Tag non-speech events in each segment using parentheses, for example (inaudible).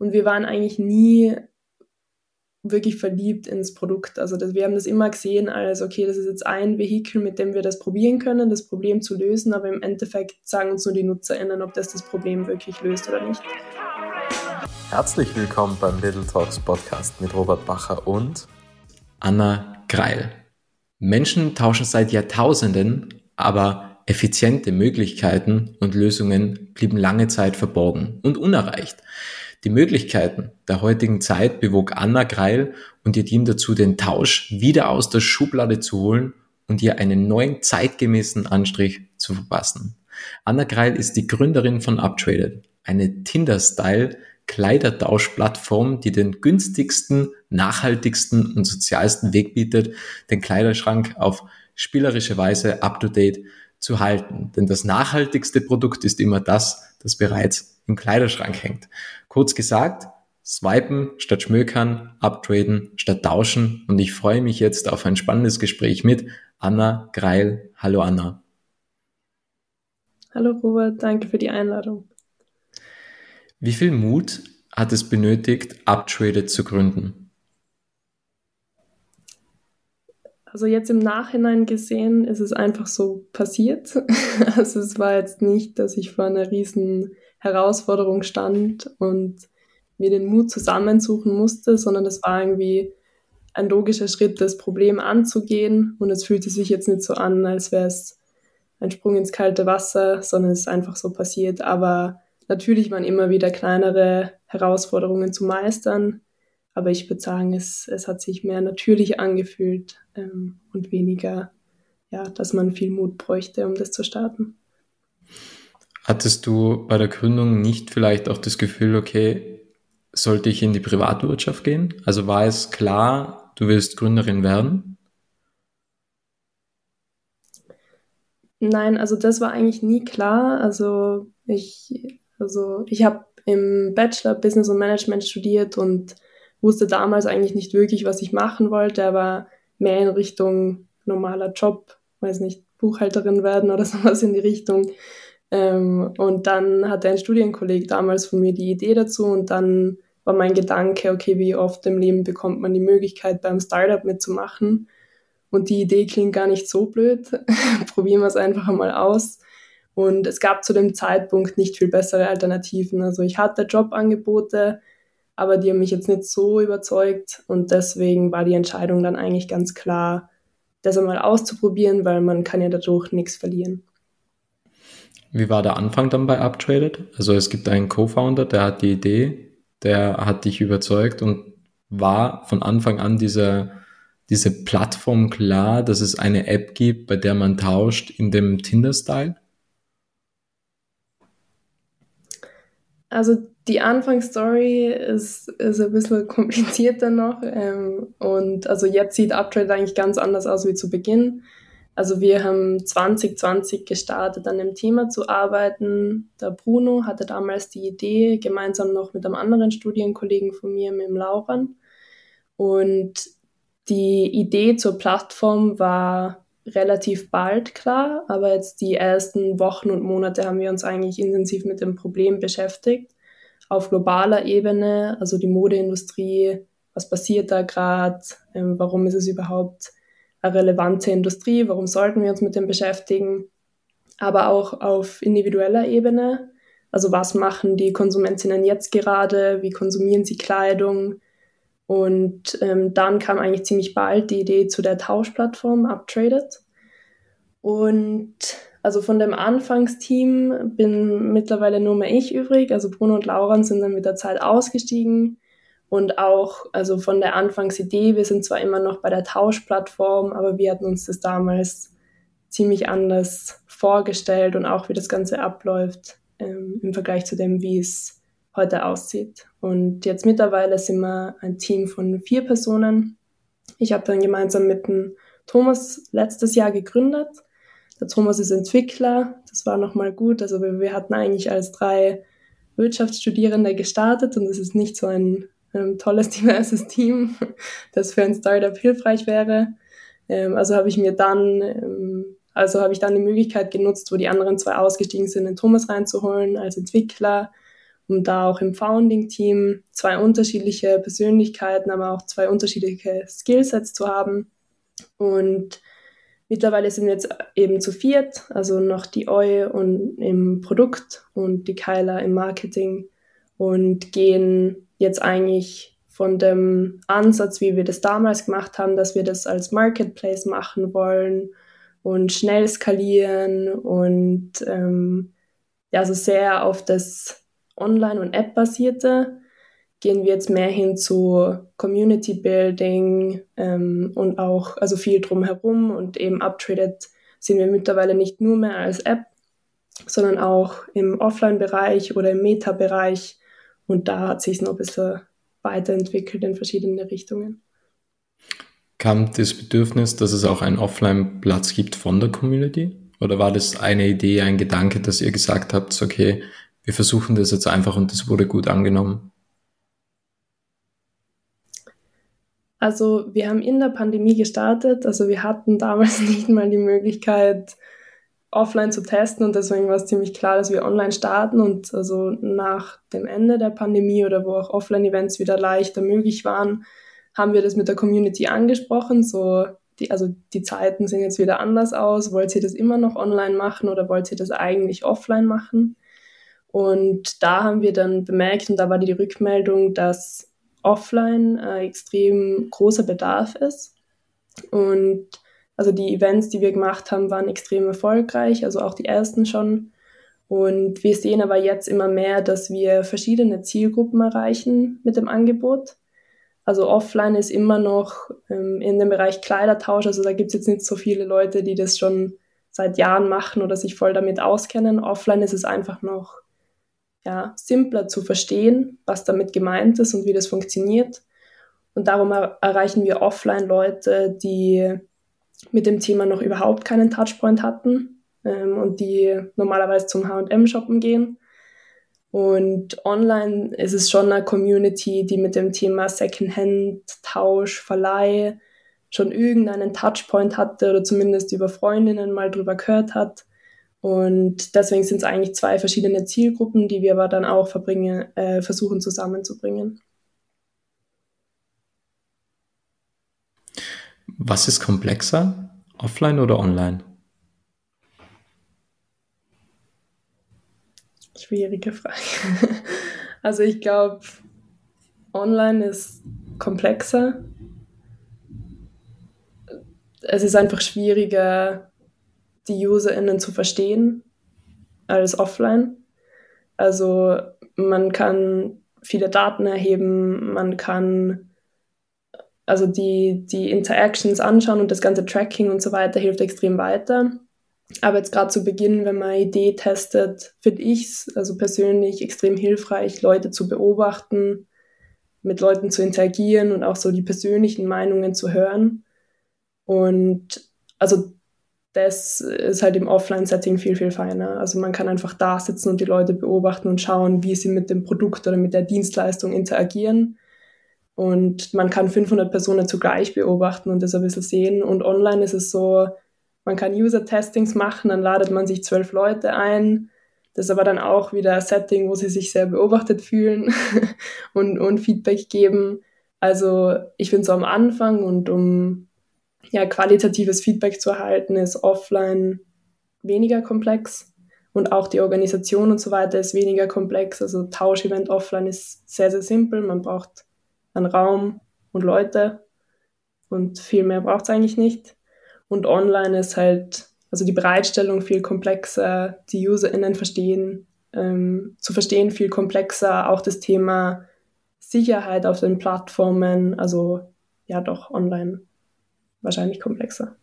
Und wir waren eigentlich nie wirklich verliebt ins Produkt. Also das, wir haben das immer gesehen als, okay, das ist jetzt ein Vehikel, mit dem wir das probieren können, das Problem zu lösen, aber im Endeffekt sagen uns nur die NutzerInnen, ob das das Problem wirklich löst oder nicht. Herzlich willkommen beim Little Talks Podcast mit Robert Bacher und Anna Greil. Menschen tauschen seit Jahrtausenden, aber effiziente Möglichkeiten und Lösungen blieben lange Zeit verborgen und unerreicht. Die Möglichkeiten der heutigen Zeit bewog Anna Greil und ihr Team dazu, den Tausch wieder aus der Schublade zu holen und ihr einen neuen zeitgemäßen Anstrich zu verpassen. Anna Greil ist die Gründerin von Uptraded, eine Tinder-Style Kleidertauschplattform, die den günstigsten, nachhaltigsten und sozialsten Weg bietet, den Kleiderschrank auf spielerische Weise up-to-date zu halten. Denn das nachhaltigste Produkt ist immer das, das bereits im Kleiderschrank hängt. Kurz gesagt, swipen statt schmökern, uptraden statt tauschen. Und ich freue mich jetzt auf ein spannendes Gespräch mit Anna Greil. Hallo Anna. Hallo Robert, danke für die Einladung. Wie viel Mut hat es benötigt, Uptraded zu gründen? Also jetzt im Nachhinein gesehen ist es einfach so passiert. (laughs) Also es war jetzt nicht, dass ich vor einer riesen Herausforderung stand und mir den Mut zusammensuchen musste, sondern es war irgendwie ein logischer Schritt, das Problem anzugehen. Und es fühlte sich jetzt nicht so an, als wäre es ein Sprung ins kalte Wasser, sondern es ist einfach so passiert. Aber Natürlich waren immer wieder kleinere Herausforderungen zu meistern, aber ich würde sagen, es, es hat sich mehr natürlich angefühlt ähm, und weniger, ja, dass man viel Mut bräuchte, um das zu starten. Hattest du bei der Gründung nicht vielleicht auch das Gefühl, okay, sollte ich in die Privatwirtschaft gehen? Also war es klar, du willst Gründerin werden? Nein, also das war eigentlich nie klar. Also ich also ich habe im Bachelor Business und Management studiert und wusste damals eigentlich nicht wirklich, was ich machen wollte, aber mehr in Richtung normaler Job, weiß nicht, Buchhalterin werden oder (laughs) sowas in die Richtung. Ähm, und dann hatte ein Studienkolleg damals von mir die Idee dazu und dann war mein Gedanke, okay, wie oft im Leben bekommt man die Möglichkeit, beim Startup mitzumachen? Und die Idee klingt gar nicht so blöd. (laughs) Probieren wir es einfach einmal aus. Und es gab zu dem Zeitpunkt nicht viel bessere Alternativen. Also ich hatte Jobangebote, aber die haben mich jetzt nicht so überzeugt. Und deswegen war die Entscheidung dann eigentlich ganz klar, das einmal auszuprobieren, weil man kann ja dadurch nichts verlieren. Wie war der Anfang dann bei Uptraded? Also es gibt einen Co-Founder, der hat die Idee, der hat dich überzeugt und war von Anfang an diese, diese Plattform klar, dass es eine App gibt, bei der man tauscht in dem Tinder-Style? Also die Anfangsstory ist, ist ein bisschen (laughs) komplizierter noch. Ähm, und also jetzt sieht Uptrade eigentlich ganz anders aus wie zu Beginn. Also wir haben 2020 gestartet, an dem Thema zu arbeiten. Der Bruno hatte damals die Idee, gemeinsam noch mit einem anderen Studienkollegen von mir, mit dem Lauren. Und die Idee zur Plattform war relativ bald klar, aber jetzt die ersten Wochen und Monate haben wir uns eigentlich intensiv mit dem Problem beschäftigt. Auf globaler Ebene, also die Modeindustrie, was passiert da gerade, ähm, warum ist es überhaupt eine relevante Industrie, warum sollten wir uns mit dem beschäftigen, aber auch auf individueller Ebene, also was machen die Konsumentinnen jetzt gerade, wie konsumieren sie Kleidung, und ähm, dann kam eigentlich ziemlich bald die Idee zu der Tauschplattform Uptraded. Und also von dem Anfangsteam bin mittlerweile nur mehr ich übrig. Also Bruno und Lauren sind dann mit der Zeit ausgestiegen. Und auch also von der Anfangsidee, wir sind zwar immer noch bei der Tauschplattform, aber wir hatten uns das damals ziemlich anders vorgestellt und auch wie das Ganze abläuft ähm, im Vergleich zu dem, wie es heute aussieht. Und jetzt mittlerweile sind wir ein Team von vier Personen. Ich habe dann gemeinsam mit dem Thomas letztes Jahr gegründet. Der Thomas ist Entwickler, das war nochmal gut. Also wir, wir, hatten eigentlich als drei Wirtschaftsstudierende gestartet und es ist nicht so ein ähm, tolles, (laughs) diverses Team, das für ein Startup hilfreich wäre. Ähm, also habe ich mir dann, ähm, also habe ich dann die Möglichkeit genutzt, wo die anderen zwei ausgestiegen sind, den Thomas reinzuholen als Entwickler um da auch im Founding-Team zwei unterschiedliche Persönlichkeiten, aber auch zwei unterschiedliche Skillsets zu haben. Und mittlerweile sind wir jetzt eben zu viert, also noch die Eu und im Produkt und die Kyla im Marketing und gehen jetzt eigentlich von dem Ansatz, wie wir das damals gemacht haben, dass wir das als Marketplace machen wollen und schnell skalieren und ähm, ja, also sehr auf das Online- und App-basierte gehen wir jetzt mehr hin zu Community Building ähm, und auch also viel drumherum und eben Uptraded sind wir mittlerweile nicht nur mehr als App, sondern auch im Offline-Bereich oder im Meta-Bereich und da hat sich noch ein bisschen weiterentwickelt in verschiedene Richtungen. Kam das Bedürfnis, dass es auch einen Offline-Platz gibt von der Community? Oder war das eine Idee, ein Gedanke, dass ihr gesagt habt, okay, wir versuchen das jetzt einfach und das wurde gut angenommen? Also wir haben in der Pandemie gestartet, also wir hatten damals (laughs) nicht mal die Möglichkeit, offline zu testen und deswegen war es ziemlich klar, dass wir online starten und also nach dem Ende der Pandemie oder wo auch Offline-Events wieder leichter möglich waren, haben wir das mit der Community angesprochen, so die, also die Zeiten sehen jetzt wieder anders aus, wollt ihr das immer noch online machen oder wollt ihr das eigentlich offline machen? Und da haben wir dann bemerkt, und da war die Rückmeldung, dass offline äh, extrem großer Bedarf ist. Und also die Events, die wir gemacht haben, waren extrem erfolgreich, also auch die ersten schon. Und wir sehen aber jetzt immer mehr, dass wir verschiedene Zielgruppen erreichen mit dem Angebot. Also offline ist immer noch ähm, in dem Bereich Kleidertausch, also da gibt es jetzt nicht so viele Leute, die das schon seit Jahren machen oder sich voll damit auskennen. Offline ist es einfach noch ja, simpler zu verstehen, was damit gemeint ist und wie das funktioniert. Und darum er erreichen wir offline Leute, die mit dem Thema noch überhaupt keinen Touchpoint hatten ähm, und die normalerweise zum HM shoppen gehen. Und online ist es schon eine Community, die mit dem Thema Secondhand, Tausch, Verleih schon irgendeinen Touchpoint hatte oder zumindest über Freundinnen mal drüber gehört hat und deswegen sind es eigentlich zwei verschiedene Zielgruppen, die wir aber dann auch verbringen, äh, versuchen zusammenzubringen. Was ist komplexer, offline oder online? Schwierige Frage. (laughs) Also ich glaube, online ist komplexer. Es ist einfach schwieriger, die UserInnen zu verstehen als offline. Also man kann viele Daten erheben, man kann also die, die Interactions anschauen und das ganze Tracking und so weiter hilft extrem weiter. Aber jetzt gerade zu Beginn, wenn man eine Idee testet, finde ich es also persönlich extrem hilfreich, Leute zu beobachten, mit Leuten zu interagieren und auch so die persönlichen Meinungen zu hören. Und also das ist halt im Offline-Setting viel, viel feiner. Also man kann einfach da sitzen und die Leute beobachten und schauen, wie sie mit dem Produkt oder mit der Dienstleistung interagieren. Und man kann 500 Personen zugleich beobachten und das ein bisschen sehen. Und online ist es so, man kann User-Testings machen, dann ladet man sich zwölf Leute ein. Das ist aber dann auch wieder ein Setting, wo sie sich sehr beobachtet fühlen (laughs) und, und Feedback geben. Also ich finde so am Anfang und um ja, qualitatives Feedback zu erhalten, ist offline weniger komplex und auch die Organisation und so weiter ist weniger komplex. Also Tauschevent offline ist sehr, sehr simpel. Man braucht einen Raum und Leute und viel mehr braucht es eigentlich nicht. Und online ist halt, also die Bereitstellung viel komplexer, die UserInnen verstehen, ähm, zu verstehen viel komplexer, auch das Thema Sicherheit auf den Plattformen, also ja doch online wahrscheinlich komplexer.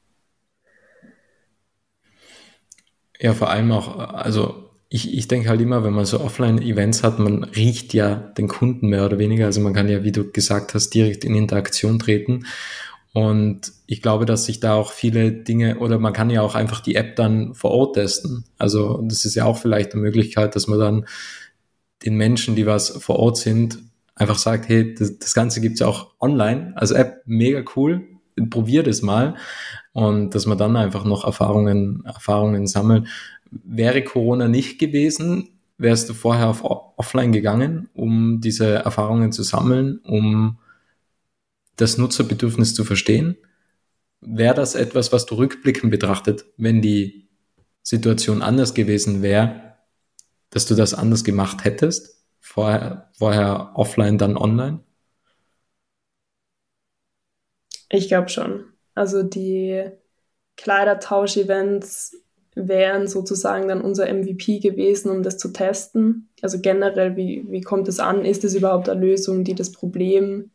Ja, vor allem auch, also ich, ich denke halt immer, wenn man so Offline-Events hat, man riecht ja den Kunden mehr oder weniger. Also man kann ja, wie du gesagt hast, direkt in Interaktion treten. Und ich glaube, dass sich da auch viele Dinge, oder man kann ja auch einfach die App dann vor Ort testen. Also das ist ja auch vielleicht eine Möglichkeit, dass man dann den Menschen, die was vor Ort sind, einfach sagt, hey, das, das Ganze gibt's ja auch online. Also App mega cool, probier das mal und dass man dann einfach noch Erfahrungen, Erfahrungen sammelt. Wäre Corona nicht gewesen, wärst du vorher auf offline gegangen, um diese Erfahrungen zu sammeln, um das Nutzerbedürfnis zu verstehen? Wäre das etwas, was du rückblickend betrachtet, wenn die Situation anders gewesen wäre, dass du das anders gemacht hättest? Vorher, vorher offline, dann online? Ich glaube schon. Also die Kleidertausch-Events wären sozusagen dann unser MVP gewesen, um das zu testen. Also generell, wie, wie kommt es an? Ist es überhaupt eine Lösung, die das Problem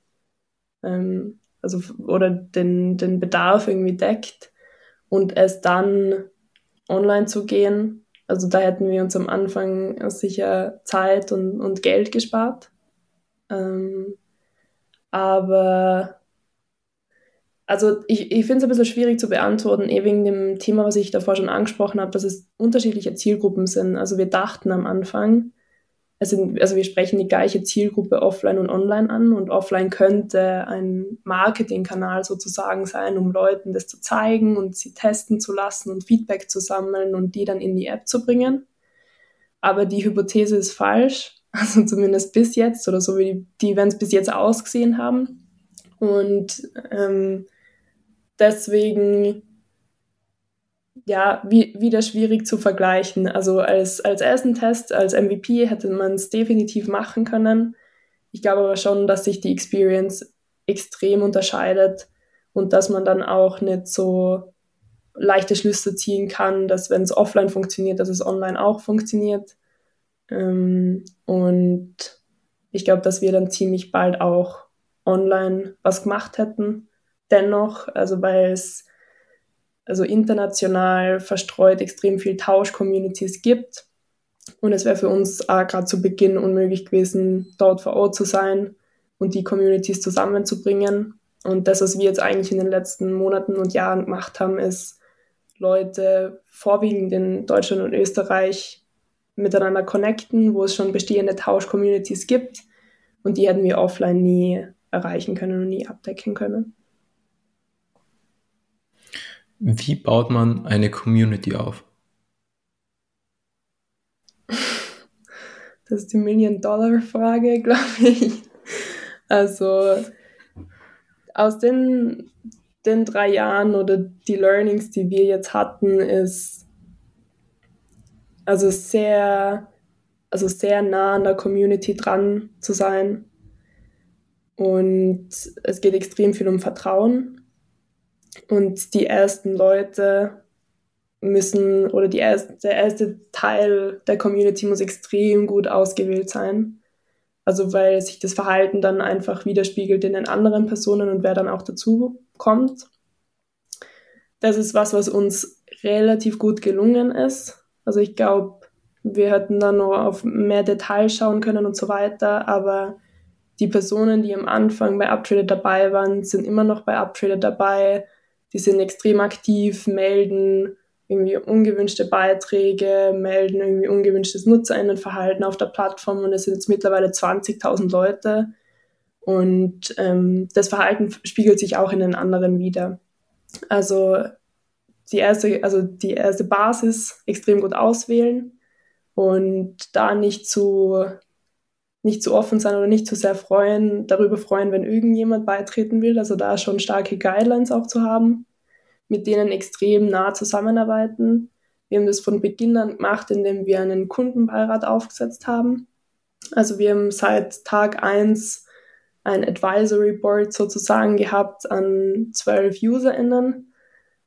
ähm, also, oder den, den Bedarf irgendwie deckt? Und es dann online zu gehen, also da hätten wir uns am Anfang sicher Zeit und, und Geld gespart. Ähm, aber also ich, ich finde es ein bisschen schwierig zu beantworten, eh wegen dem Thema, was ich davor schon angesprochen habe, dass es unterschiedliche Zielgruppen sind. Also wir dachten am Anfang, also, also wir sprechen die gleiche Zielgruppe offline und online an und offline könnte ein Marketingkanal sozusagen sein, um Leuten das zu zeigen und sie testen zu lassen und Feedback zu sammeln und die dann in die App zu bringen. Aber die Hypothese ist falsch, (laughs) also zumindest bis jetzt oder so wie die, die Events bis jetzt ausgesehen haben. Und ähm, deswegen ja, wie, wieder schwierig zu vergleichen. Also als, als ersten Test, als MVP hätte man es definitiv machen können. Ich glaube aber schon, dass sich die Experience extrem unterscheidet und dass man dann auch nicht so leichte Schlüsse ziehen kann, dass wenn es offline funktioniert, dass es online auch funktioniert. Ähm, und ich glaube, dass wir dann ziemlich bald auch online was gemacht hätten dennoch, also weil es also international verstreut extrem viel Tausch-Communities gibt. Und es wäre für uns gerade zu Beginn unmöglich gewesen, dort vor Ort zu sein und die Communities zusammenzubringen. Und das, was wir jetzt eigentlich in den letzten Monaten und Jahren gemacht haben, ist, Leute vorwiegend in Deutschland und Österreich miteinander connecten, wo es schon bestehende Tausch-Communities gibt. Und die hätten wir offline nie erreichen können und nie abdecken können. Wie baut man eine Community auf? Das ist die Million-Dollar-Frage, (laughs) glaube ich. Also aus den, den drei Jahren oder die Learnings, die wir jetzt hatten, ist also sehr, also sehr nah an der Community dran zu sein. Und es geht extrem viel um Vertrauen. Und die ersten Leute müssen, oder die erste, der erste Teil der Community muss extrem gut ausgewählt sein. Also weil sich das Verhalten dann einfach widerspiegelt in den anderen Personen und wer dann auch dazu kommt. Das ist was, was uns relativ gut gelungen ist. Also ich glaube, wir hätten dann noch auf mehr Details schauen können und so weiter, aber die Personen, die am Anfang bei Uptraded dabei waren, sind immer noch bei Uptraded dabei die sind extrem aktiv, melden irgendwie ungewünschte Beiträge, melden irgendwie ungewünschtes Nutzerinnenverhalten auf der Plattform und es sind jetzt mittlerweile 20.000 Leute und ähm, das Verhalten spiegelt sich auch in den anderen wieder. Also die erste, also die erste Basis extrem gut auswählen und da nicht zu nicht zu offen sein oder nicht zu sehr freuen, darüber freuen, wenn irgendjemand beitreten will. Also da schon starke Guidelines auch zu haben, mit denen extrem nah zusammenarbeiten. Wir haben das von Beginn an gemacht, indem wir einen Kundenbeirat aufgesetzt haben. Also wir haben seit Tag eins ein Advisory Board sozusagen gehabt an zwölf UserInnen,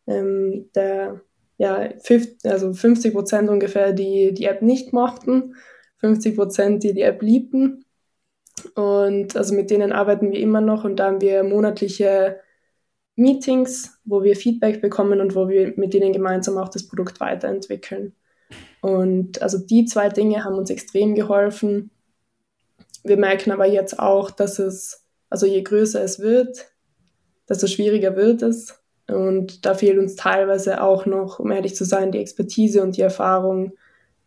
ähm, der ja, 50, also 50 Prozent ungefähr, die die App nicht mochten 50 Prozent, die die App liebten. Und also mit denen arbeiten wir immer noch und da haben wir monatliche Meetings, wo wir Feedback bekommen und wo wir mit denen gemeinsam auch das Produkt weiterentwickeln. Und also die zwei Dinge haben uns extrem geholfen. Wir merken aber jetzt auch, dass es, also je größer es wird, desto schwieriger wird es. Und da fehlt uns teilweise auch noch, um ehrlich zu sein, die Expertise und die Erfahrung,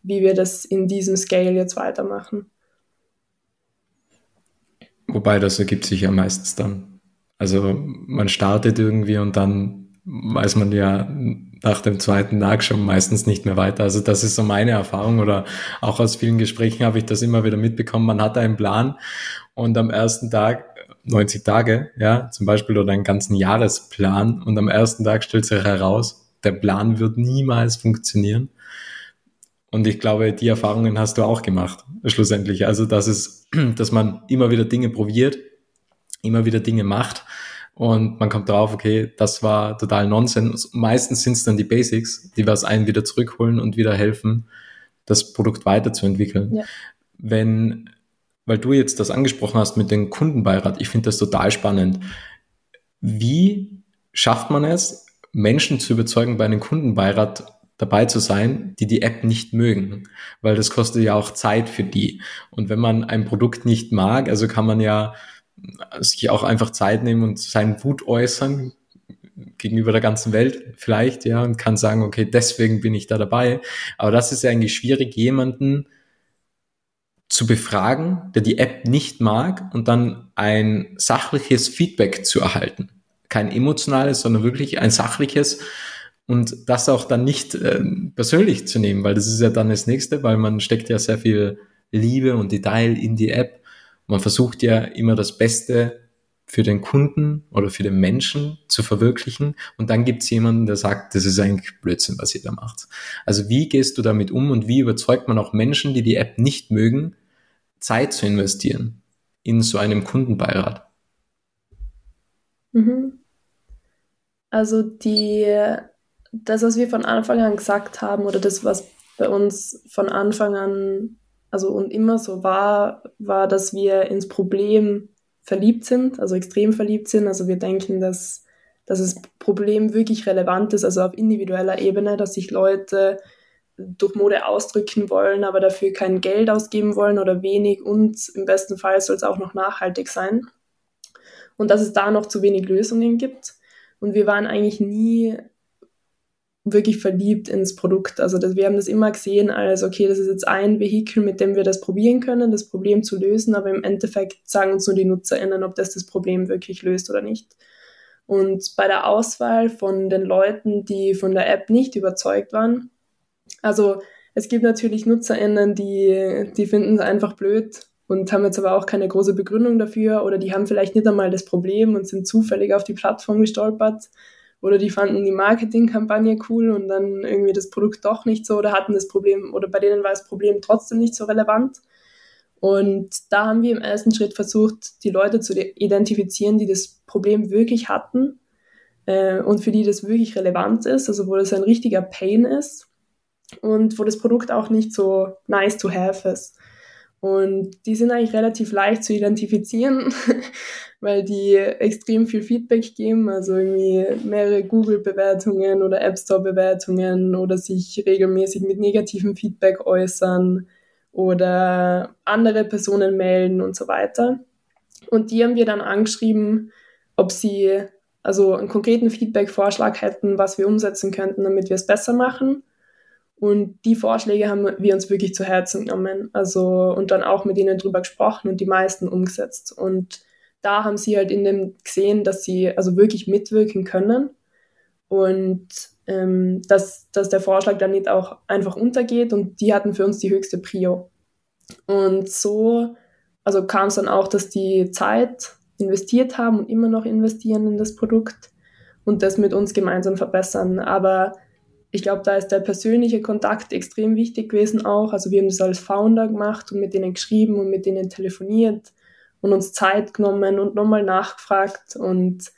wie wir das in diesem Scale jetzt weitermachen. Wobei das ergibt sich ja meistens dann. Also man startet irgendwie und dann weiß man ja nach dem zweiten Tag schon meistens nicht mehr weiter. Also das ist so meine Erfahrung oder auch aus vielen Gesprächen habe ich das immer wieder mitbekommen. Man hat einen Plan und am ersten Tag 90 Tage, ja, zum Beispiel oder einen ganzen Jahresplan und am ersten Tag stellt sich heraus, der Plan wird niemals funktionieren. Und ich glaube, die Erfahrungen hast du auch gemacht, schlussendlich. Also, dass es, (clears throat) dass man immer wieder Dinge probiert, immer wieder Dinge macht und man kommt drauf, okay, das war total Nonsens. Meistens sind es dann die Basics, die was einen wieder zurückholen und wieder helfen, das Produkt weiterzuentwickeln. Ja. Wenn, weil du jetzt das angesprochen hast mit dem Kundenbeirat, ich finde das total spannend. Wie schafft man es, Menschen zu überzeugen, bei einem Kundenbeirat dabei zu sein, die die App nicht mögen, weil das kostet ja auch Zeit für die. Und wenn man ein Produkt nicht mag, also kann man ja sich auch einfach Zeit nehmen und seinen Wut äußern gegenüber der ganzen Welt vielleicht, ja, und kann sagen, okay, deswegen bin ich da dabei. Aber das ist ja eigentlich schwierig, jemanden zu befragen, der die App nicht mag und dann ein sachliches Feedback zu erhalten. Kein emotionales, sondern wirklich ein sachliches und das auch dann nicht äh, persönlich zu nehmen, weil das ist ja dann das nächste, weil man steckt ja sehr viel Liebe und Detail in die App man versucht ja immer das Beste für den Kunden oder für den Menschen zu verwirklichen. Und dann gibt es jemanden, der sagt, das ist eigentlich Blödsinn, was ihr da macht. Also wie gehst du damit um und wie überzeugt man auch Menschen, die die App nicht mögen, Zeit zu investieren in so einem Kundenbeirat? Mhm. Also die, das, was wir von Anfang an gesagt haben oder das, was bei uns von Anfang an also und immer so war, war, dass wir ins Problem verliebt sind, also extrem verliebt sind. Also wir denken, dass, dass das Problem wirklich relevant ist, also auf individueller Ebene, dass sich Leute durch Mode ausdrücken wollen, aber dafür kein Geld ausgeben wollen oder wenig und im besten Fall soll es auch noch nachhaltig sein. Und dass es da noch zu wenig Lösungen gibt. Und wir waren eigentlich nie wirklich verliebt ins Produkt. Also das, wir haben das immer gesehen als, okay, das ist jetzt ein Vehikel, mit dem wir das probieren können, das Problem zu lösen, aber im Endeffekt sagen uns nur die NutzerInnen, ob das das Problem wirklich löst oder nicht. Und bei der Auswahl von den Leuten, die von der App nicht überzeugt waren, also es gibt natürlich NutzerInnen, die, die finden es einfach blöd und haben jetzt aber auch keine große Begründung dafür oder die haben vielleicht nicht einmal das Problem und sind zufällig auf die Plattform gestolpert oder die fanden die Marketingkampagne cool und dann irgendwie das Produkt doch nicht so oder hatten das Problem oder bei denen war das Problem trotzdem nicht so relevant. Und da haben wir im ersten Schritt versucht, die Leute zu identifizieren, die das Problem wirklich hatten äh, und für die das wirklich relevant ist, also wo das ein richtiger Pain ist und wo das Produkt auch nicht so nice to have ist. Und die sind eigentlich relativ leicht zu identifizieren, (laughs) weil die extrem viel Feedback geben, also irgendwie mehrere Google-Bewertungen oder App Store-Bewertungen oder sich regelmäßig mit negativem Feedback äußern oder andere Personen melden und so weiter. Und die haben wir dann angeschrieben, ob sie also einen konkreten Feedback-Vorschlag hätten, was wir umsetzen könnten, damit wir es besser machen. Und die Vorschläge haben wir uns wirklich zu Herzen genommen. Also, und dann auch mit ihnen drüber gesprochen und die meisten umgesetzt. Und da haben sie halt in dem gesehen, dass sie also wirklich mitwirken können und ähm, dass, dass der Vorschlag dann nicht auch einfach untergeht und die hatten für uns die höchste Prio. Und so, also kam es dann auch, dass die Zeit investiert haben und immer noch investieren in das Produkt und das mit uns gemeinsam verbessern. Aber ich glaube, da ist der persönliche Kontakt extrem wichtig gewesen auch. Also wir haben das als Founder gemacht und mit denen geschrieben und mit denen telefoniert und uns Zeit genommen und nochmal nachgefragt und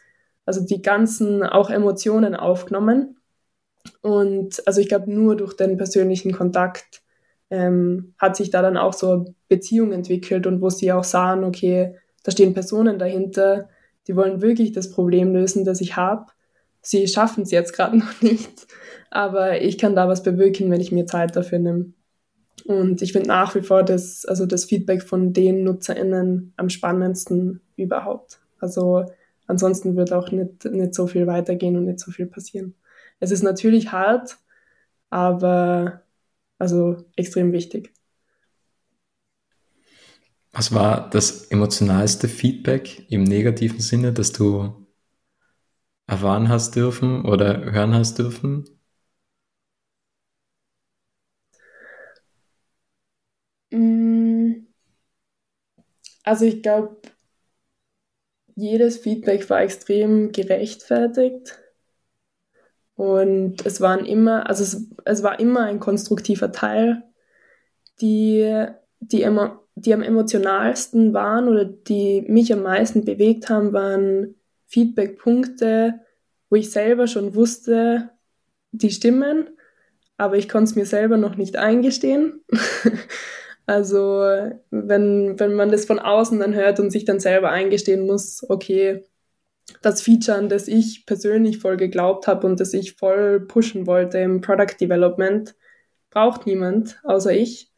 also die ganzen auch Emotionen aufgenommen. Und also ich glaube, nur durch den persönlichen Kontakt ähm, hat sich da dann auch so eine Beziehung entwickelt und wo sie auch sahen, okay, da stehen Personen dahinter, die wollen wirklich das Problem lösen, das ich habe. Sie schaffen es jetzt gerade (laughs) noch nicht, aber ich kann da was bewirken, wenn ich mir Zeit dafür nehme. Und ich finde nach wie vor das, also das Feedback von den NutzerInnen am spannendsten überhaupt. Also ansonsten wird auch nicht, nicht so viel weitergehen und nicht so viel passieren. Es ist natürlich hart, aber also extrem wichtig. Was war das emotionalste Feedback im negativen Sinne, das du erfahren hast dürfen oder hören hast dürfen Also ich glaube, jedes Feedback war extrem gerechtfertigt. Und es waren immer, also es, es war immer ein konstruktiver Teil. Die, die, emo, die am emotionalsten waren oder die mich am meisten bewegt haben, waren Feedbackpunkte, wo ich selber schon wusste, die stimmen, aber ich konnte es mir selber noch nicht eingestehen. (laughs) also wenn, wenn man das von außen dann hört und sich dann selber eingestehen muss, okay, das Feature, an das ich persönlich voll geglaubt habe und das ich voll pushen wollte im Product Development, braucht niemand außer ich.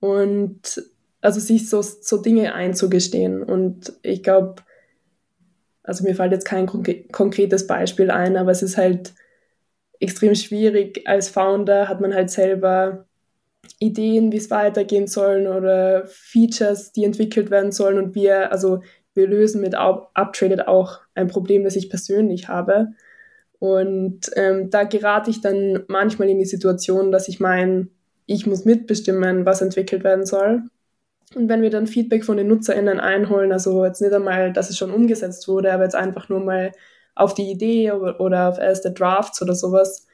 Und also sich so, so Dinge einzugestehen. Und ich glaube, also mir fällt jetzt kein konkretes Beispiel ein, aber es ist halt extrem schwierig. Als Founder hat man halt selber Ideen, wie es weitergehen soll oder Features, die entwickelt werden sollen. Und wir, also wir lösen mit Uptraded auch ein Problem, das ich persönlich habe. Und ähm, da gerate ich dann manchmal in die Situation, dass ich meine, ich muss mitbestimmen, was entwickelt werden soll. Und wenn wir dann Feedback von den NutzerInnen einholen, also jetzt nicht einmal, dass es schon umgesetzt wurde, aber jetzt einfach nur mal auf die Idee oder auf erste Drafts oder sowas,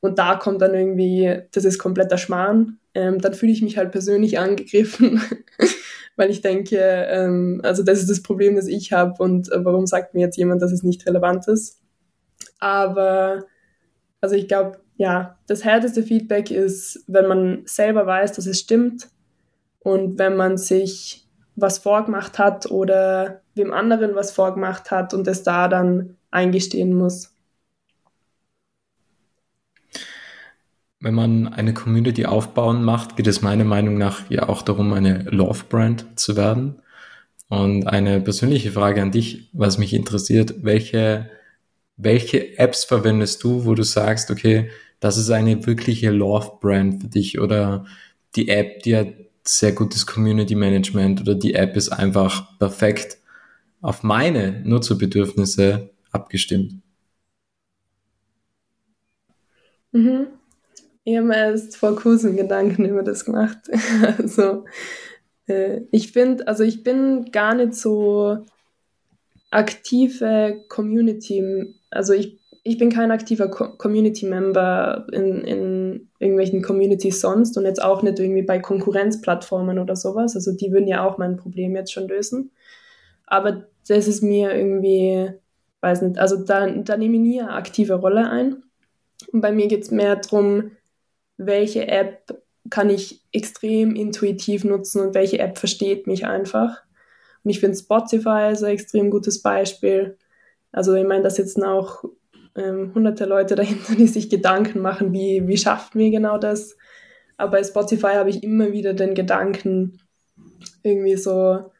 und da kommt dann irgendwie, das ist kompletter Schmarrn, ähm, dann fühle ich mich halt persönlich angegriffen, (laughs) weil ich denke, ähm, also das ist das Problem, das ich habe und äh, warum sagt mir jetzt jemand, dass es nicht relevant ist? Aber, also ich glaube, ja, das härteste Feedback ist, wenn man selber weiß, dass es stimmt und wenn man sich was vorgemacht hat oder wem anderen was vorgemacht hat und es da dann eingestehen muss. Wenn man eine Community aufbauen macht, geht es meiner Meinung nach ja auch darum, eine Love Brand zu werden. Und eine persönliche Frage an dich, was mich interessiert, welche, welche Apps verwendest du, wo du sagst, okay, das ist eine wirkliche Love Brand für dich oder die App, die hat sehr gutes Community Management oder die App ist einfach perfekt auf meine Nutzerbedürfnisse abgestimmt. Mhm. Ich habe mir erst vor kurzem Gedanken über das gemacht. (laughs) also, äh, ich finde, also ich bin gar nicht so aktive Community, also ich, ich bin kein aktiver Co Community-Member in, in irgendwelchen Communities sonst und jetzt auch nicht irgendwie bei Konkurrenzplattformen oder sowas. Also die würden ja auch mein Problem jetzt schon lösen. Aber das ist mir irgendwie, weiß nicht, also da, da nehme ich nie eine aktive Rolle ein. Und bei mir geht es mehr darum, welche App kann ich extrem intuitiv nutzen und welche App versteht mich einfach. Und ich finde Spotify ist ein extrem gutes Beispiel. Also ich meine, da sitzen auch ähm, hunderte Leute dahinter, (laughs) die sich Gedanken machen, wie, wie schafft mir genau das. Aber bei Spotify habe ich immer wieder den Gedanken, irgendwie so,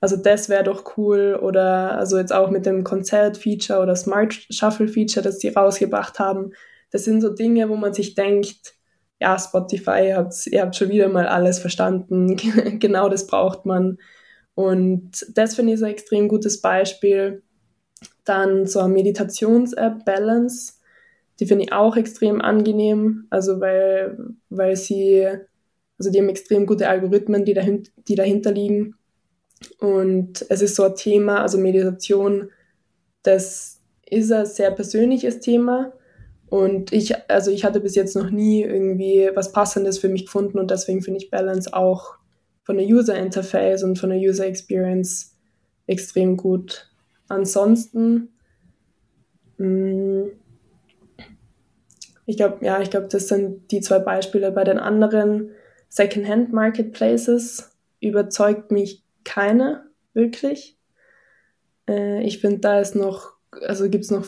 also das wäre doch cool. Oder also jetzt auch mit dem Konzert-Feature oder Smart Shuffle-Feature, das sie rausgebracht haben. Das sind so Dinge, wo man sich denkt, ja, Spotify, ihr habt, ihr habt schon wieder mal alles verstanden, (laughs) genau das braucht man. Und das finde ich so ein extrem gutes Beispiel. Dann so eine Meditations-App, Balance, die finde ich auch extrem angenehm, also weil, weil sie, also die haben extrem gute Algorithmen, die, dahin, die dahinter liegen. Und es ist so ein Thema, also Meditation, das ist ein sehr persönliches Thema, und ich, also ich hatte bis jetzt noch nie irgendwie was Passendes für mich gefunden und deswegen finde ich Balance auch von der User Interface und von der User Experience extrem gut. Ansonsten, mh, mm, ich glaube, ja, ich glaube, das sind die zwei Beispiele. Bei den anderen Secondhand Marketplaces überzeugt mich keine wirklich. Äh, ich finde, da ist noch, also gibt es noch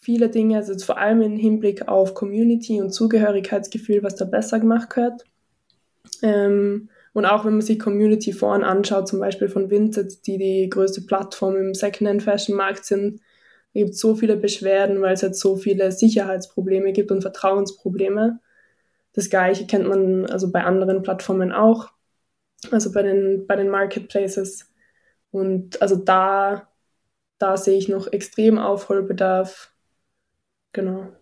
viele Dinge, also vor allem im Hinblick auf Community und Zugehörigkeitsgefühl, was da besser gemacht gehört. Ähm, und auch wenn man sich Community-Foren anschaut, zum Beispiel von Vinted, die die größte Plattform im Secondhand-Fashion-Markt sind, gibt es so viele Beschwerden, weil es jetzt so viele Sicherheitsprobleme gibt und Vertrauensprobleme. Das gleiche kennt man also bei anderen Plattformen auch, also bei den, bei den Marketplaces. Und also da, da sehe ich noch extrem Aufholbedarf Genau.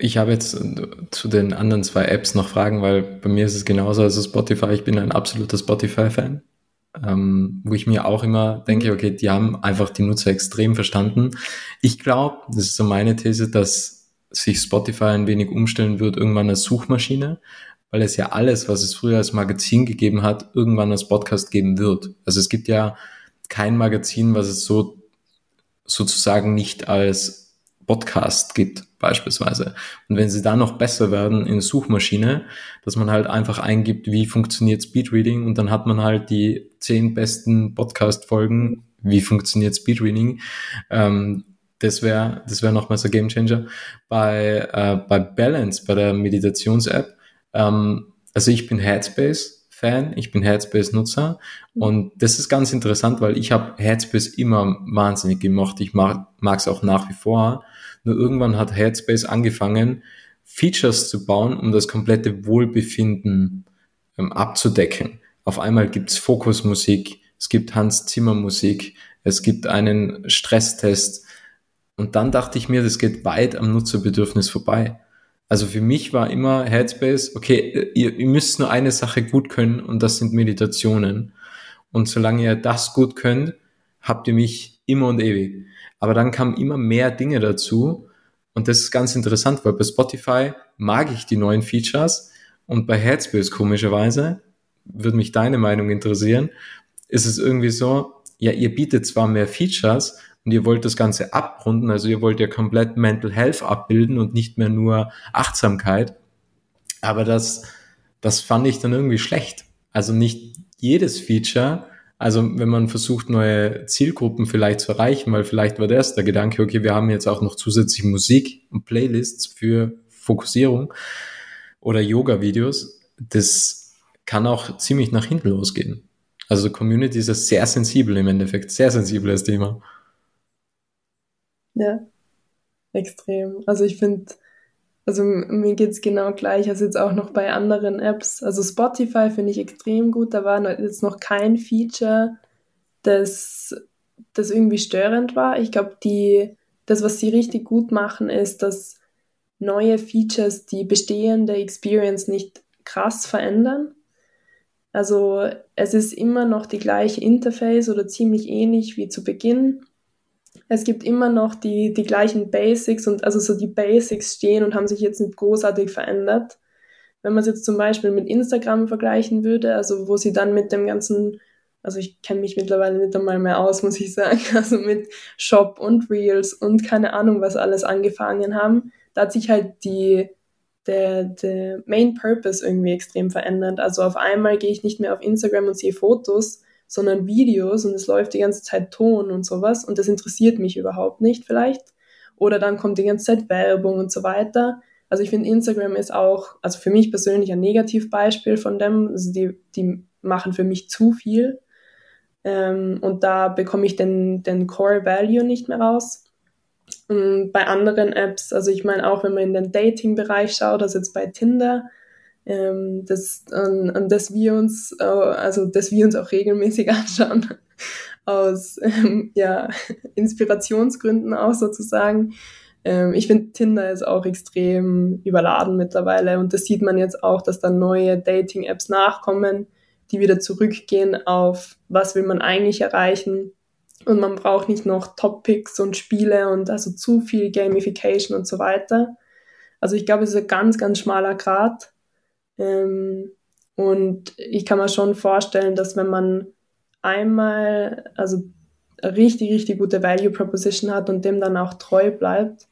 ich habe jetzt zu den anderen zwei Apps noch Fragen, weil bei mir ist es genauso. Also Spotify, ich bin ein absoluter Spotify-Fan, ähm, wo ich mir auch immer denke, okay, die haben einfach die Nutzer extrem verstanden. Ich glaube, das ist so meine These, dass sich Spotify ein wenig umstellen wird, irgendwann als Suchmaschine, weil es ja alles, was es früher als Magazin gegeben hat, irgendwann als Podcast geben wird. Also es gibt ja kein Magazin, was es so sozusagen nicht als Podcast gibt, beispielsweise. Und wenn sie da noch besser werden in Suchmaschine, dass man halt einfach eingibt, wie funktioniert Speedreading und dann hat man halt die zehn besten Podcast-Folgen, wie funktioniert Speedreading. Ähm, das wäre das wäre nochmal so ein Gamechanger. Bei, äh, bei Balance, bei der Meditations-App, ähm, also ich bin Headspace Fan, ich bin Headspace-Nutzer und das ist ganz interessant, weil ich habe Headspace immer wahnsinnig gemacht. Ich mag es auch nach wie vor. Nur irgendwann hat Headspace angefangen, Features zu bauen, um das komplette Wohlbefinden ähm, abzudecken. Auf einmal gibt's Fokusmusik, es gibt Hans Zimmer Musik, es gibt einen Stresstest. Und dann dachte ich mir, das geht weit am Nutzerbedürfnis vorbei. Also für mich war immer Headspace, okay, ihr, ihr müsst nur eine Sache gut können und das sind Meditationen. Und solange ihr das gut könnt, habt ihr mich immer und ewig. Aber dann kamen immer mehr Dinge dazu und das ist ganz interessant, weil bei Spotify mag ich die neuen Features und bei Headspace komischerweise, würde mich deine Meinung interessieren, ist es irgendwie so, ja, ihr bietet zwar mehr Features, und ihr wollt das Ganze abrunden, also ihr wollt ja komplett Mental Health abbilden und nicht mehr nur Achtsamkeit. Aber das, das fand ich dann irgendwie schlecht. Also nicht jedes Feature, also wenn man versucht, neue Zielgruppen vielleicht zu erreichen, weil vielleicht war das der Gedanke, okay, wir haben jetzt auch noch zusätzlich Musik und Playlists für Fokussierung oder Yoga-Videos, das kann auch ziemlich nach hinten losgehen. Also Community ist ja sehr sensibel im Endeffekt, sehr sensibles Thema. Ja, extrem. Also ich finde, also mir geht es genau gleich als jetzt auch noch bei anderen Apps. Also Spotify finde ich extrem gut. Da war jetzt noch kein Feature, das, das irgendwie störend war. Ich glaube, die, das, was sie richtig gut machen, ist, dass neue Features die bestehende Experience nicht krass verändern. Also es ist immer noch die gleiche Interface oder ziemlich ähnlich wie zu Beginn es gibt immer noch die, die gleichen Basics und also so die Basics stehen und haben sich jetzt nicht großartig verändert. Wenn man es jetzt zum Beispiel mit Instagram vergleichen würde, also wo sie dann mit dem ganzen, also ich kenne mich mittlerweile nicht einmal mehr aus, muss ich sagen, (laughs) also mit Shop und Reels und keine Ahnung, was alles angefangen haben, da hat sich halt die, der, der Main Purpose irgendwie extrem verändert. Also auf einmal gehe ich nicht mehr auf Instagram und sehe Fotos, sondern Videos und es läuft die ganze Zeit Ton und sowas und das interessiert mich überhaupt nicht vielleicht. Oder dann kommt die ganze Zeit Werbung und so weiter. Also ich finde, Instagram ist auch, also für mich persönlich ein Negativbeispiel von dem. Also die, die machen für mich zu viel. Ähm, und da bekomme ich den, den Core Value nicht mehr raus. Und bei anderen Apps, also ich meine auch, wenn man in den Dating-Bereich schaut, also jetzt bei Tinder, ähm, das, an, an das wir uns, äh, also dass wir uns auch regelmäßig (laughs) anschauen, aus ähm, ja, (laughs) Inspirationsgründen auch sozusagen. Ähm, ich finde, Tinder ist auch extrem überladen mittlerweile und das sieht man jetzt auch, dass da neue Dating-Apps nachkommen, die wieder zurückgehen auf, was will man eigentlich erreichen. Und man braucht nicht noch Topics und Spiele und also zu viel Gamification und so weiter. Also ich glaube, es ist ein ganz, ganz schmaler Grad ähm, und ich kann mir schon vorstellen, dass wenn man einmal, also richtig, richtig gute Value Proposition hat und dem dann auch treu bleibt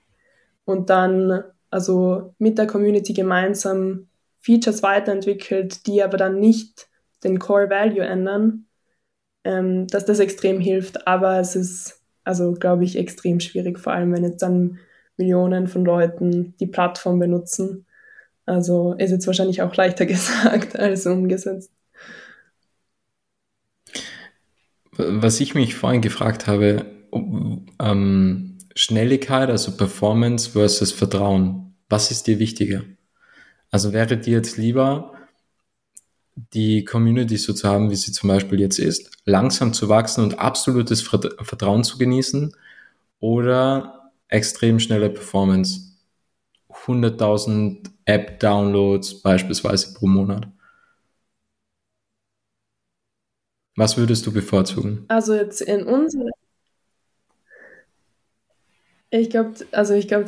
und dann also mit der Community gemeinsam Features weiterentwickelt, die aber dann nicht den Core Value ändern, ähm, dass das extrem hilft. Aber es ist, also glaube ich, extrem schwierig, vor allem wenn jetzt dann Millionen von Leuten die Plattform benutzen also ist jetzt wahrscheinlich auch leichter (laughs) gesagt als umgesetzt. Was ich mich vorhin gefragt habe, ähm, Schnelligkeit, also Performance versus Vertrauen. Was ist dir wichtiger? Also wäre dir jetzt lieber, die Community so zu haben, wie sie zum Beispiel jetzt ist, langsam zu wachsen und absolutes Vertrauen zu genießen oder extrem schnelle Performance? 100.000 App-Downloads beispielsweise pro Monat. Was würdest du bevorzugen? Also jetzt in unserem ich glaube, also ich glaube,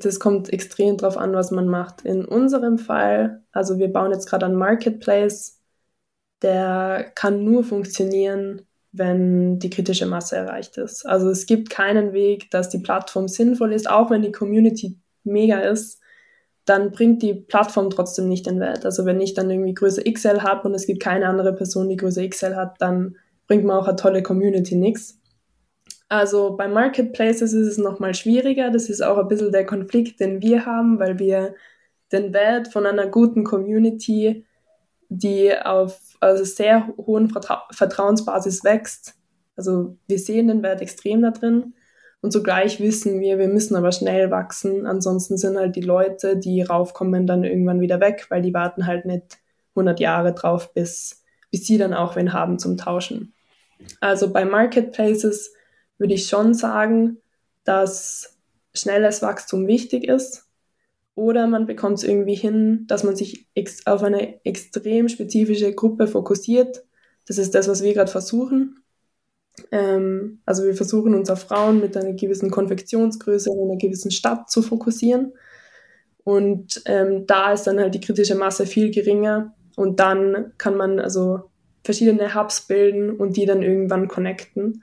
das kommt extrem drauf an, was man macht. In unserem Fall, also wir bauen jetzt gerade einen Marketplace, der kann nur funktionieren, wenn die kritische Masse erreicht ist. Also es gibt keinen Weg, dass die Plattform sinnvoll ist, auch wenn die Community mega ist, dann bringt die Plattform trotzdem nicht den Wert. Also wenn ich dann irgendwie Größe XL habe und es gibt keine andere Person, die Größe XL hat, dann bringt man auch eine tolle Community nichts. Also bei Marketplaces ist es nochmal schwieriger. Das ist auch ein bisschen der Konflikt, den wir haben, weil wir den Wert von einer guten Community, die auf also sehr hohen Vertra Vertrauensbasis wächst, also wir sehen den Wert extrem da drin. Und zugleich wissen wir, wir müssen aber schnell wachsen. Ansonsten sind halt die Leute, die raufkommen, dann irgendwann wieder weg, weil die warten halt nicht 100 Jahre drauf, bis, bis sie dann auch wen haben zum Tauschen. Also bei Marketplaces würde ich schon sagen, dass schnelles Wachstum wichtig ist. Oder man bekommt es irgendwie hin, dass man sich auf eine extrem spezifische Gruppe fokussiert. Das ist das, was wir gerade versuchen. Ähm, also wir versuchen uns auf Frauen mit einer gewissen Konfektionsgröße in einer gewissen Stadt zu fokussieren. Und ähm, da ist dann halt die kritische Masse viel geringer. Und dann kann man also verschiedene Hubs bilden und die dann irgendwann connecten.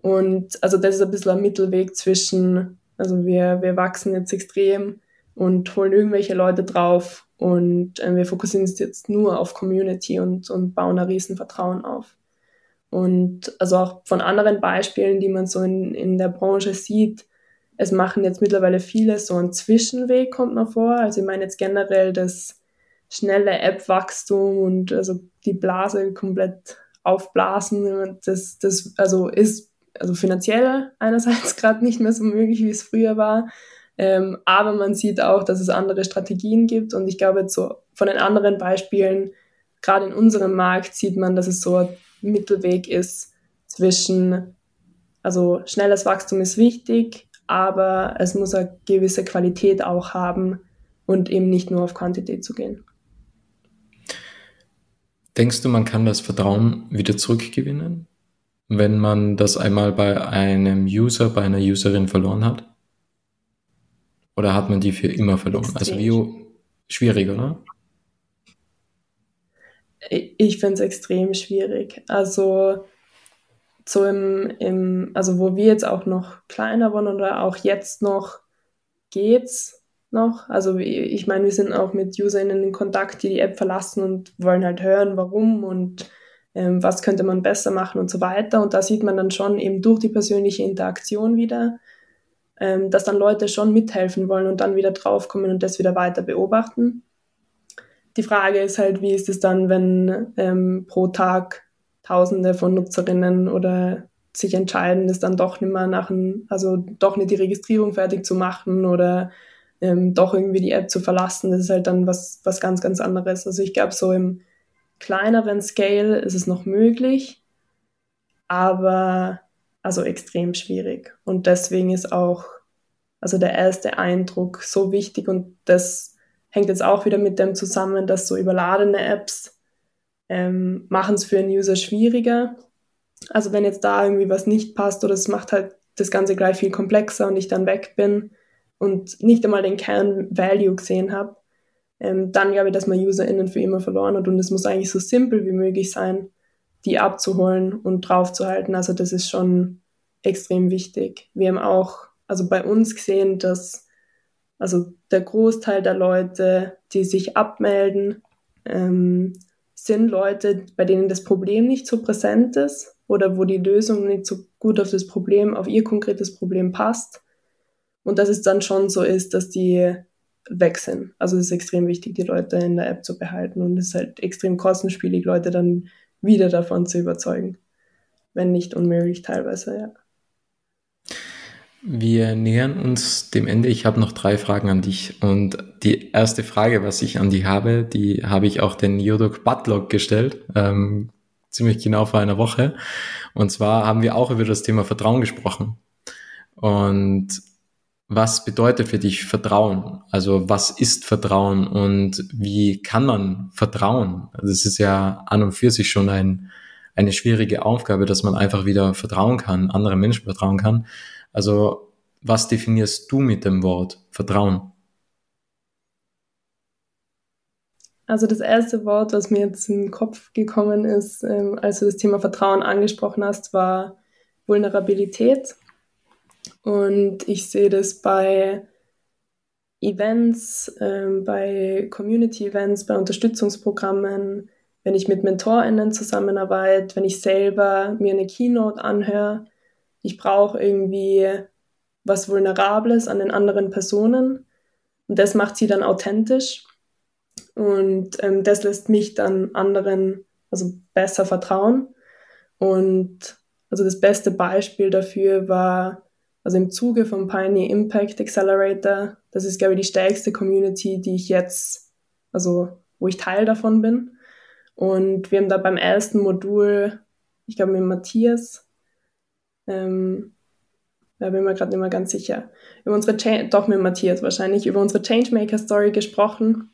Und also das ist ein bisschen ein Mittelweg zwischen, also wir, wir wachsen jetzt extrem und holen irgendwelche Leute drauf und äh, wir fokussieren uns jetzt nur auf Community und, und bauen ein riesen Vertrauen auf. Und also auch von anderen Beispielen, die man so in, in der Branche sieht, es machen jetzt mittlerweile viele so einen Zwischenweg, kommt man vor. Also ich meine jetzt generell das schnelle App-Wachstum und also die Blase komplett aufblasen. Das, das also ist also finanziell einerseits (laughs) gerade nicht mehr so möglich, wie es früher war. Ähm, aber man sieht auch, dass es andere Strategien gibt. Und ich glaube, jetzt so von den anderen Beispielen, gerade in unserem Markt, sieht man, dass es so Mittelweg ist zwischen, also schnelles Wachstum ist wichtig, aber es muss eine gewisse Qualität auch haben und eben nicht nur auf Quantität zu gehen. Denkst du, man kann das Vertrauen wieder zurückgewinnen? wenn man das einmal bei einem User, bei einer Userin verloren hat? Oder hat man die für immer verloren? Also Extrem. Also wie schwierig, oder? Ich finde es extrem schwierig. Also so im, im, also wo wir jetzt auch noch kleiner waren oder auch jetzt noch geht's noch. Also ich meine, wir sind auch mit UserInnen in Kontakt, die die App verlassen und wollen halt hören, warum und ähm, was könnte man besser machen und so weiter. Und da sieht man dann schon eben durch die persönliche Interaktion wieder, ähm, dass dann Leute schon mithelfen wollen und dann wieder draufkommen und das wieder weiter beobachten. Die Frage ist halt, wie ist es dann, wenn ähm, pro Tag Tausende von Nutzerinnen oder sich entscheiden, das dann doch nicht mehr nach, ein, also doch nicht die Registrierung fertig zu machen oder ähm, doch irgendwie die App zu verlassen. Das ist halt dann was, was ganz, ganz anderes. Also ich glaube, so im kleineren Scale ist es noch möglich, aber also extrem schwierig. Und deswegen ist auch also der erste Eindruck so wichtig und das hängt jetzt auch wieder mit dem zusammen, dass so überladene Apps ähm, machen es für einen User schwieriger. Also wenn jetzt da irgendwie was nicht passt oder es macht halt das Ganze gleich viel komplexer und ich dann weg bin und nicht einmal den Kern-Value gesehen habe, ähm, dann glaube ich, dass man UserInnen für immer verloren hat und es muss eigentlich so simpel wie möglich sein, die abzuholen und draufzuhalten. Also das ist schon extrem wichtig. Wir haben auch, also bei uns gesehen, dass also der Großteil der Leute, die sich abmelden, ähm, sind Leute, bei denen das Problem nicht so präsent ist oder wo die Lösung nicht so gut auf das Problem, auf ihr konkretes Problem passt. Und dass es dann schon so ist, dass die weg sind. Also es ist extrem wichtig, die Leute in der App zu behalten und es ist halt extrem kostenspielig, Leute dann wieder davon zu überzeugen. Wenn nicht unmöglich teilweise, ja. Wir nähern uns dem Ende. Ich habe noch drei Fragen an dich. Und die erste Frage, was ich an dich habe, die habe ich auch den Jodok Butlog gestellt, ähm, ziemlich genau vor einer Woche. Und zwar haben wir auch über das Thema Vertrauen gesprochen. Und was bedeutet für dich Vertrauen? Also was ist Vertrauen und wie kann man vertrauen? Also ist ja an und für sich schon ein, eine schwierige Aufgabe, dass man einfach wieder vertrauen kann, anderen Menschen vertrauen kann. Also was definierst du mit dem Wort Vertrauen? Also das erste Wort, was mir jetzt in den Kopf gekommen ist, ähm, als du das Thema Vertrauen angesprochen hast, war Vulnerabilität. Und ich sehe das bei Events, ähm, bei Community-Events, bei Unterstützungsprogrammen, wenn ich mit MentorInnen zusammenarbeite, wenn ich selber mir eine Keynote anhöre. Ich brauche irgendwie was Vulnerables an den anderen Personen. Und das macht sie dann authentisch. Und ähm, das lässt mich dann anderen also besser vertrauen. Und also das beste Beispiel dafür war also im Zuge vom Pioneer Impact Accelerator, das ist, glaube ich, die stärkste Community, die ich jetzt, also wo ich Teil davon bin. Und wir haben da beim ersten Modul, ich glaube mit Matthias, ähm, da bin ich mir gerade nicht mehr ganz sicher, über unsere, Cha doch mit Matthias wahrscheinlich, über unsere Changemaker-Story gesprochen,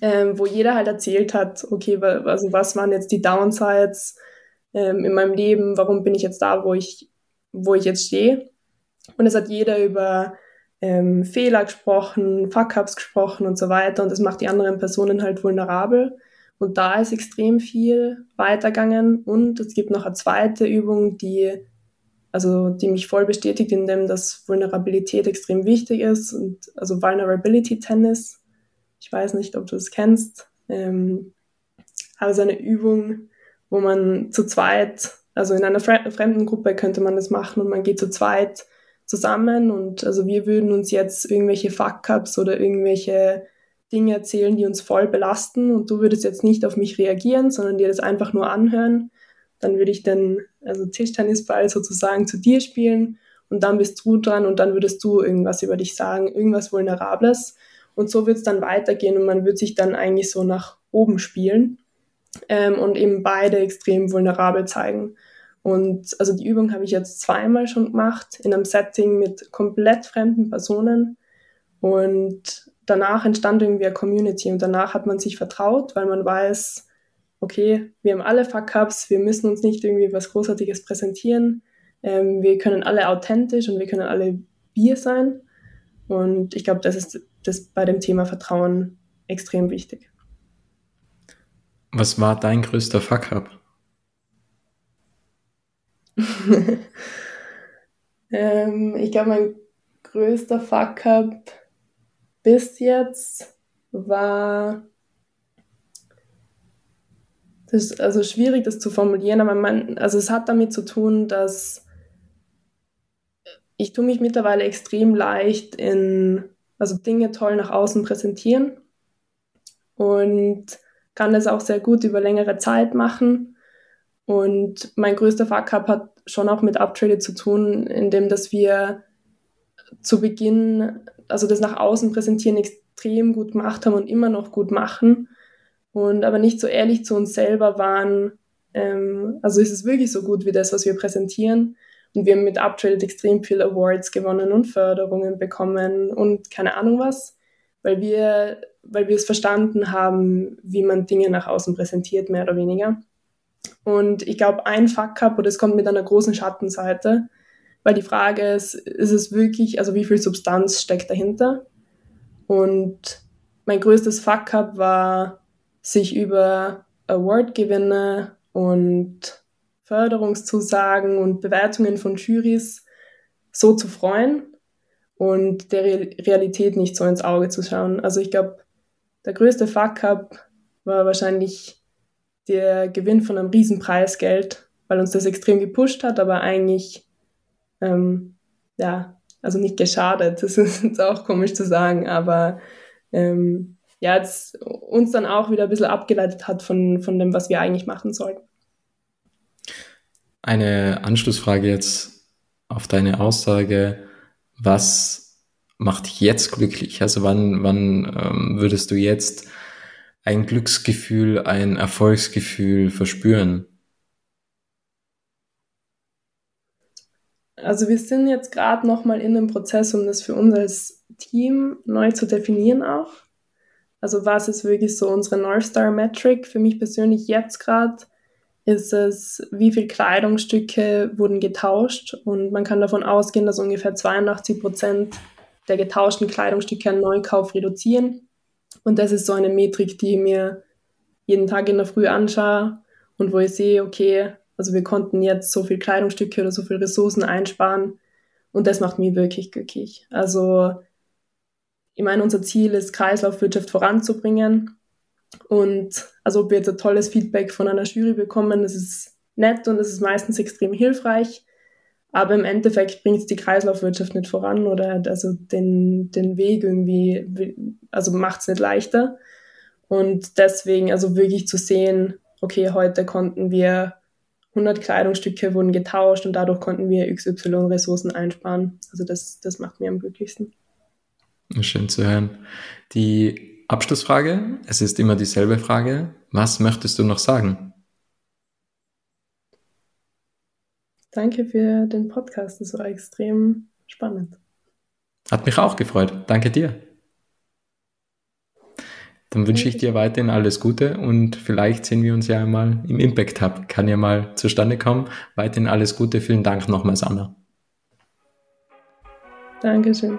ähm, wo jeder halt erzählt hat, okay, also was waren jetzt die Downsides ähm, in meinem Leben, warum bin ich jetzt da, wo ich, wo ich jetzt stehe. Und es hat jeder über ähm, Fehler gesprochen, Fuck-ups gesprochen und so weiter. Und das macht die anderen Personen halt vulnerabel. Und da ist extrem viel weitergegangen. Und es gibt noch eine zweite Übung, die, also, die mich voll bestätigt, in dem, dass Vulnerabilität extrem wichtig ist. Und, also Vulnerability Tennis. Ich weiß nicht, ob du es kennst. Ähm, also eine Übung, wo man zu zweit, also in einer fremden Gruppe könnte man das machen und man geht zu zweit zusammen und also wir würden uns jetzt irgendwelche Fuck-Ups oder irgendwelche Dinge erzählen, die uns voll belasten und du würdest jetzt nicht auf mich reagieren, sondern dir das einfach nur anhören. Dann würde ich den also Tischtennisball sozusagen zu dir spielen und dann bist du dran und dann würdest du irgendwas über dich sagen, irgendwas Vulnerables. Und so wird es dann weitergehen und man wird sich dann eigentlich so nach oben spielen ähm, und eben beide extrem vulnerabel zeigen. Und also die Übung habe ich jetzt zweimal schon gemacht in einem Setting mit komplett fremden Personen. Und danach entstand irgendwie eine Community und danach hat man sich vertraut, weil man weiß, okay, wir haben alle Fuck-Ups, wir müssen uns nicht irgendwie was Großartiges präsentieren. Ähm, wir können alle authentisch und wir können alle wir sein. Und ich glaube, das ist das bei dem Thema Vertrauen extrem wichtig. Was war dein größter Fuck-Up? (laughs) ähm, ich glaube, mein größter Fuck-up bis jetzt war. Das ist also schwierig, das zu formulieren, aber man, also es hat damit zu tun, dass ich tue mich mittlerweile extrem leicht in, also Dinge toll nach außen präsentieren und kann das auch sehr gut über längere Zeit machen. Und mein größter Fuck-up hat schon auch mit Uptrade zu tun, indem dass wir zu Beginn, also das nach außen präsentieren, extrem gut gemacht haben und immer noch gut machen und aber nicht so ehrlich zu uns selber waren. Ähm, also ist es wirklich so gut wie das, was wir präsentieren. Und wir haben mit Uptrade extrem viele Awards gewonnen und Förderungen bekommen und keine Ahnung was, weil wir, weil wir es verstanden haben, wie man Dinge nach außen präsentiert, mehr oder weniger. Und ich glaube, ein Fuck-up, oder es kommt mit einer großen Schattenseite, weil die Frage ist, ist es wirklich, also wie viel Substanz steckt dahinter? Und mein größtes Fuck-up war, sich über Award-Gewinne und Förderungszusagen und Bewertungen von Juries so zu freuen und der Realität nicht so ins Auge zu schauen. Also ich glaube, der größte Fuck-up war wahrscheinlich der Gewinn von einem Riesenpreisgeld, weil uns das extrem gepusht hat, aber eigentlich, ähm, ja, also nicht geschadet, das ist (laughs) jetzt auch komisch zu sagen, aber ähm, ja, jetzt uns dann auch wieder ein bisschen abgeleitet hat von, von dem, was wir eigentlich machen sollten. Eine Anschlussfrage jetzt auf deine Aussage, was macht dich jetzt glücklich? Also wann, wann ähm, würdest du jetzt ein Glücksgefühl, ein Erfolgsgefühl verspüren? Also wir sind jetzt gerade nochmal in dem Prozess, um das für uns als Team neu zu definieren auch. Also was ist wirklich so unsere North Star Metric? Für mich persönlich jetzt gerade ist es, wie viele Kleidungsstücke wurden getauscht und man kann davon ausgehen, dass ungefähr 82 Prozent der getauschten Kleidungsstücke an Neukauf reduzieren. Und das ist so eine Metrik, die ich mir jeden Tag in der Früh anschaue und wo ich sehe, okay, also wir konnten jetzt so viel Kleidungsstücke oder so viel Ressourcen einsparen und das macht mich wirklich glücklich. Also ich meine, unser Ziel ist, Kreislaufwirtschaft voranzubringen und also ob wir jetzt ein tolles Feedback von einer Jury bekommen, das ist nett und das ist meistens extrem hilfreich. Aber im Endeffekt bringt es die Kreislaufwirtschaft nicht voran oder also den, den Weg irgendwie, also macht es nicht leichter. Und deswegen, also wirklich zu sehen, okay, heute konnten wir 100 Kleidungsstücke wurden getauscht und dadurch konnten wir XY Ressourcen einsparen. Also das, das macht mir am glücklichsten. Schön zu hören. Die Abschlussfrage. Es ist immer dieselbe Frage. Was möchtest du noch sagen? Danke für den Podcast. Das war extrem spannend. Hat mich auch gefreut. Danke dir. Dann wünsche ich dir weiterhin alles Gute und vielleicht sehen wir uns ja einmal im Impact Hub. Kann ja mal zustande kommen. Weiterhin alles Gute. Vielen Dank nochmals, Anna. Dankeschön.